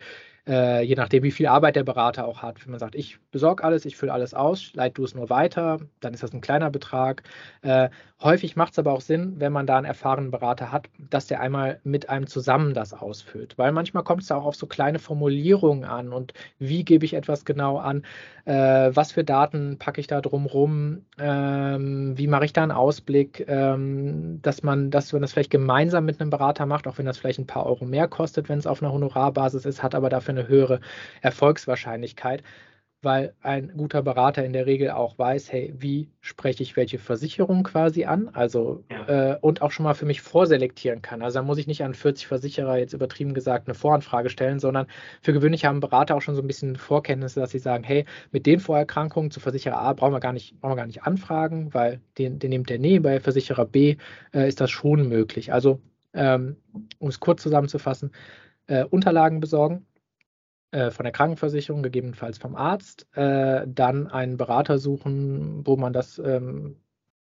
äh, je nachdem, wie viel Arbeit der Berater auch hat. Wenn man sagt, ich besorge alles, ich fülle alles aus, leite du es nur weiter, dann ist das ein kleiner Betrag. Äh, häufig macht es aber auch Sinn, wenn man da einen erfahrenen Berater hat, dass der einmal mit einem zusammen das ausfüllt. Weil manchmal kommt es auch auf so kleine Formulierungen an und wie gebe ich etwas genau an, äh, was für Daten packe ich da drumrum, ähm, wie mache ich da einen Ausblick, ähm, dass man, dass man das vielleicht gemeinsam mit einem Berater macht, auch wenn das vielleicht ein paar Euro mehr kostet, wenn es auf einer Honorarbasis ist, hat aber dafür eine höhere Erfolgswahrscheinlichkeit, weil ein guter Berater in der Regel auch weiß, hey, wie spreche ich welche Versicherung quasi an, also ja. äh, und auch schon mal für mich vorselektieren kann. Also da muss ich nicht an 40 Versicherer jetzt übertrieben gesagt eine Voranfrage stellen, sondern für gewöhnlich haben Berater auch schon so ein bisschen Vorkenntnisse, dass sie sagen, hey, mit den Vorerkrankungen zu Versicherer A brauchen wir gar nicht, brauchen wir gar nicht anfragen, weil den, den nimmt der nee, bei Versicherer B äh, ist das schon möglich. Also ähm, um es kurz zusammenzufassen, äh, Unterlagen besorgen, äh, von der Krankenversicherung, gegebenenfalls vom Arzt, äh, dann einen Berater suchen, wo man das ähm,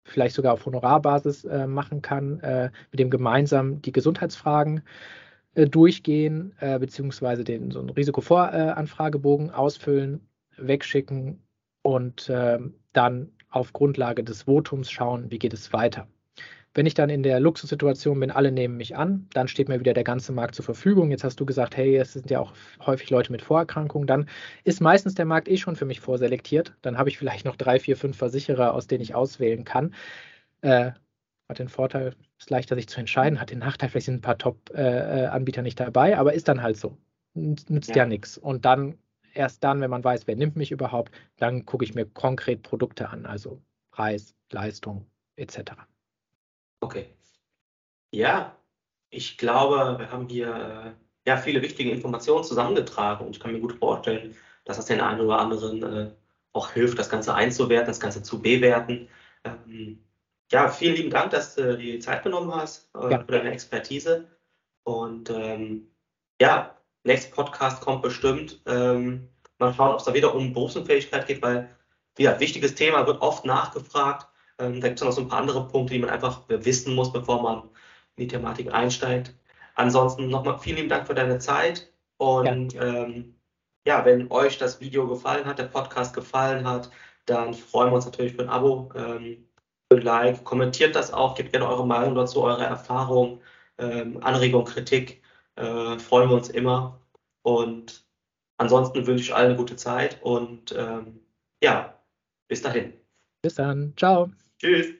vielleicht sogar auf Honorarbasis äh, machen kann, äh, mit dem gemeinsam die Gesundheitsfragen äh, durchgehen, beziehungsweise den so einen Risikovoranfragebogen ausfüllen, wegschicken und ähm, dann auf Grundlage des Votums schauen, wie geht es weiter. Wenn ich dann in der Luxussituation bin, alle nehmen mich an, dann steht mir wieder der ganze Markt zur Verfügung. Jetzt hast du gesagt, hey, es sind ja auch häufig Leute mit Vorerkrankungen. Dann ist meistens der Markt eh schon für mich vorselektiert. Dann habe ich vielleicht noch drei, vier, fünf Versicherer, aus denen ich auswählen kann. Äh, hat den Vorteil, ist leichter sich zu entscheiden, hat den Nachteil, vielleicht sind ein paar Top-Anbieter äh, nicht dabei, aber ist dann halt so. Nützt ja, ja nichts. Und dann, erst dann, wenn man weiß, wer nimmt mich überhaupt, dann gucke ich mir konkret Produkte an, also Preis, Leistung etc. Okay. Ja, ich glaube, wir haben hier äh, ja viele wichtige Informationen zusammengetragen und ich kann mir gut vorstellen, dass das den einen oder anderen äh, auch hilft, das Ganze einzuwerten, das Ganze zu bewerten. Ähm, ja, vielen lieben Dank, dass du die Zeit genommen hast äh, ja. für deine Expertise. Und ähm, ja, nächster Podcast kommt bestimmt. Ähm, mal schauen, ob es da wieder um Berufsunfähigkeit geht, weil ja, wichtiges Thema wird oft nachgefragt. Ähm, da gibt es noch so ein paar andere Punkte, die man einfach wissen muss, bevor man in die Thematik einsteigt. Ansonsten nochmal vielen lieben Dank für deine Zeit und ja. Ähm, ja, wenn euch das Video gefallen hat, der Podcast gefallen hat, dann freuen wir uns natürlich für ein Abo, ähm, für ein Like, kommentiert das auch, gebt gerne eure Meinung dazu, eure Erfahrung, ähm, Anregung, Kritik, äh, freuen wir uns immer und ansonsten wünsche ich allen eine gute Zeit und ähm, ja, bis dahin. Bis dann. Ciao. Tschüss.